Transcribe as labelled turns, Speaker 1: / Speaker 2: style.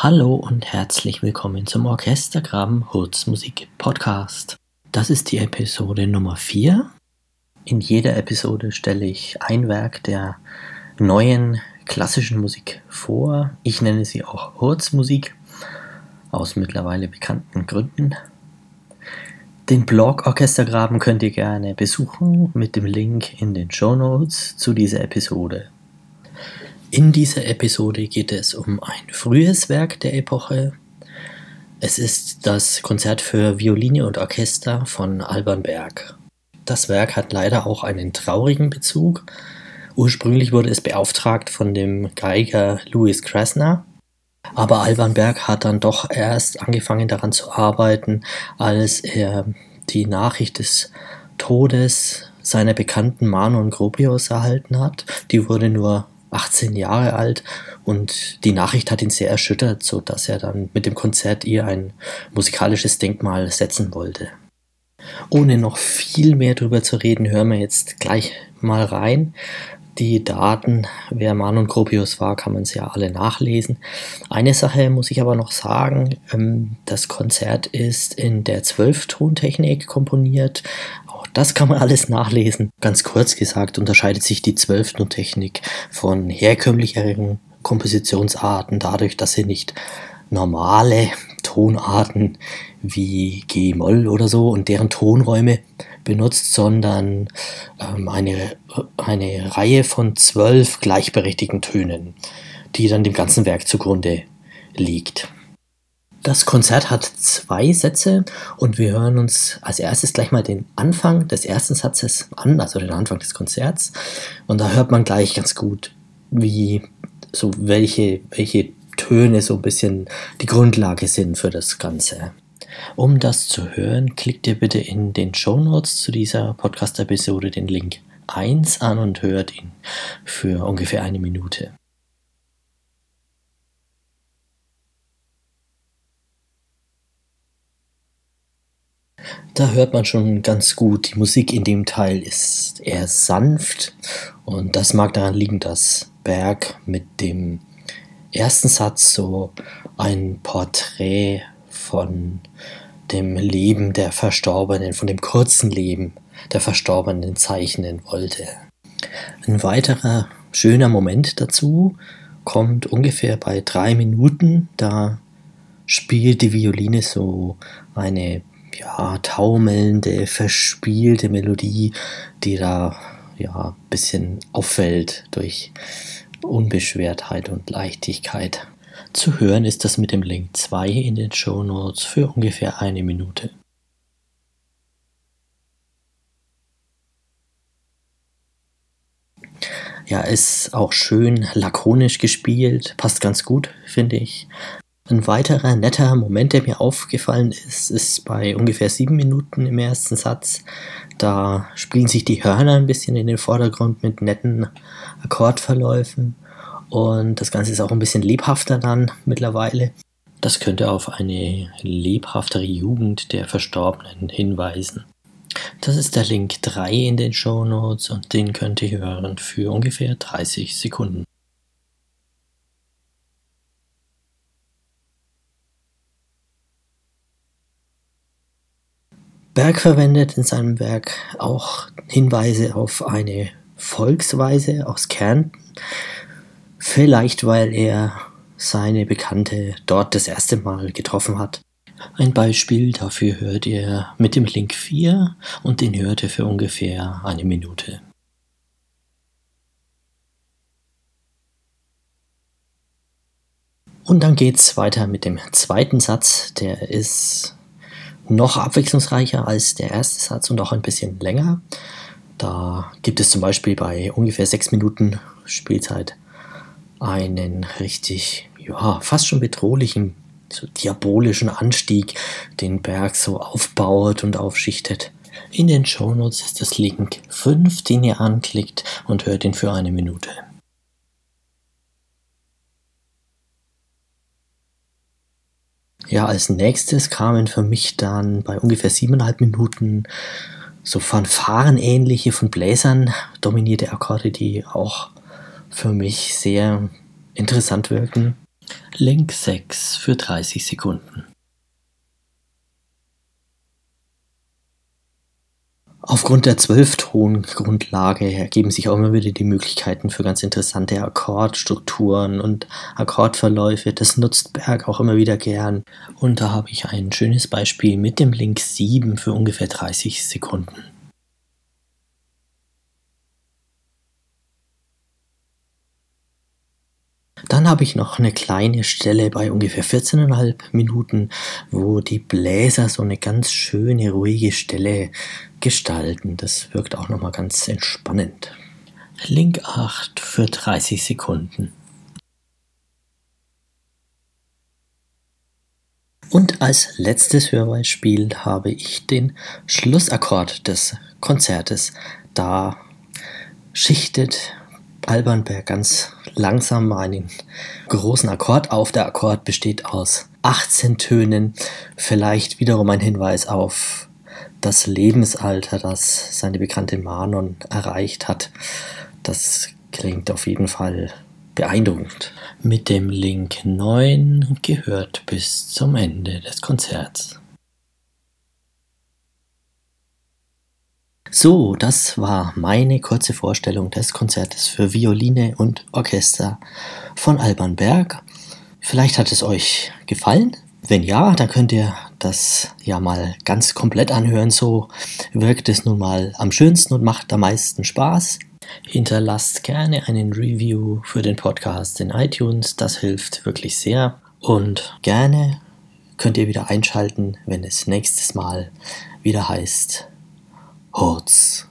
Speaker 1: Hallo und herzlich willkommen zum Orchestergramm Hurz Musik Podcast. Das ist die Episode Nummer 4. In jeder Episode stelle ich ein Werk der neuen klassischen Musik vor. Ich nenne sie auch Hurz Musik aus mittlerweile bekannten Gründen. Den Blog Orchestergraben könnt ihr gerne besuchen mit dem Link in den Show Notes zu dieser Episode. In dieser Episode geht es um ein frühes Werk der Epoche. Es ist das Konzert für Violine und Orchester von Alban Berg. Das Werk hat leider auch einen traurigen Bezug. Ursprünglich wurde es beauftragt von dem Geiger Louis Krasner, aber Alban Berg hat dann doch erst angefangen daran zu arbeiten, als er die Nachricht des Todes seiner Bekannten Manon Gropius erhalten hat. Die wurde nur 18 Jahre alt und die Nachricht hat ihn sehr erschüttert, so dass er dann mit dem Konzert ihr ein musikalisches Denkmal setzen wollte. Ohne noch viel mehr darüber zu reden, hören wir jetzt gleich mal rein. Die Daten, wer Manon Gropius war, kann man es ja alle nachlesen. Eine Sache muss ich aber noch sagen, ähm, das Konzert ist in der Zwölftontechnik komponiert, das kann man alles nachlesen. Ganz kurz gesagt unterscheidet sich die Zwölftontechnik von herkömmlicheren Kompositionsarten dadurch, dass sie nicht normale Tonarten wie G-Moll oder so und deren Tonräume benutzt, sondern ähm, eine, eine Reihe von zwölf gleichberechtigten Tönen, die dann dem ganzen Werk zugrunde liegt. Das Konzert hat zwei Sätze und wir hören uns als erstes gleich mal den Anfang des ersten Satzes an, also den Anfang des Konzerts. Und da hört man gleich ganz gut, wie so welche, welche Töne so ein bisschen die Grundlage sind für das Ganze. Um das zu hören, klickt ihr bitte in den Show Notes zu dieser Podcast-Episode den Link 1 an und hört ihn für ungefähr eine Minute. Da hört man schon ganz gut, die Musik in dem Teil ist eher sanft und das mag daran liegen, dass Berg mit dem ersten Satz so ein Porträt von dem Leben der Verstorbenen, von dem kurzen Leben der Verstorbenen zeichnen wollte. Ein weiterer schöner Moment dazu kommt ungefähr bei drei Minuten. Da spielt die Violine so eine ja, taumelnde, verspielte Melodie, die da ja ein bisschen auffällt durch Unbeschwertheit und Leichtigkeit. Zu hören ist das mit dem Link 2 in den Show Notes für ungefähr eine Minute. Ja, ist auch schön lakonisch gespielt, passt ganz gut, finde ich. Ein weiterer netter Moment, der mir aufgefallen ist, ist bei ungefähr sieben Minuten im ersten Satz. Da spielen sich die Hörner ein bisschen in den Vordergrund mit netten Akkordverläufen. Und das Ganze ist auch ein bisschen lebhafter dann mittlerweile. Das könnte auf eine lebhaftere Jugend der Verstorbenen hinweisen. Das ist der Link 3 in den Show Notes und den könnt ihr hören für ungefähr 30 Sekunden. Berg verwendet in seinem Werk auch Hinweise auf eine Volksweise aus Kärnten, vielleicht weil er seine Bekannte dort das erste Mal getroffen hat. Ein Beispiel dafür hört ihr mit dem Link 4 und den hört ihr für ungefähr eine Minute. Und dann geht's weiter mit dem zweiten Satz, der ist noch abwechslungsreicher als der erste Satz und auch ein bisschen länger. Da gibt es zum Beispiel bei ungefähr sechs Minuten Spielzeit einen richtig, ja, fast schon bedrohlichen, so diabolischen Anstieg, den Berg so aufbaut und aufschichtet. In den Shownotes ist das Link 5, den ihr anklickt und hört ihn für eine Minute. Ja, als nächstes kamen für mich dann bei ungefähr siebeneinhalb Minuten so Fanfarenähnliche von Bläsern dominierte Akkorde, die auch für mich sehr interessant wirken. Link 6 für 30 Sekunden. Aufgrund der Zwölfton-Grundlage ergeben sich auch immer wieder die Möglichkeiten für ganz interessante Akkordstrukturen und Akkordverläufe. Das nutzt Berg auch immer wieder gern. Und da habe ich ein schönes Beispiel mit dem Link 7 für ungefähr 30 Sekunden. Habe ich noch eine kleine Stelle bei ungefähr 14,5 Minuten, wo die Bläser so eine ganz schöne, ruhige Stelle gestalten. Das wirkt auch nochmal ganz entspannend. Link 8 für 30 Sekunden. Und als letztes Hörbeispiel habe ich den Schlussakkord des Konzertes. Da schichtet Albanberg ganz langsam einen großen Akkord auf. Der Akkord besteht aus 18 Tönen. Vielleicht wiederum ein Hinweis auf das Lebensalter, das seine bekannte Manon erreicht hat. Das klingt auf jeden Fall beeindruckend. Mit dem Link 9 gehört bis zum Ende des Konzerts. So, das war meine kurze Vorstellung des Konzertes für Violine und Orchester von Alban Berg. Vielleicht hat es euch gefallen. Wenn ja, dann könnt ihr das ja mal ganz komplett anhören. So wirkt es nun mal am schönsten und macht am meisten Spaß. Hinterlasst gerne einen Review für den Podcast in iTunes. Das hilft wirklich sehr. Und gerne könnt ihr wieder einschalten, wenn es nächstes Mal wieder heißt Hoots.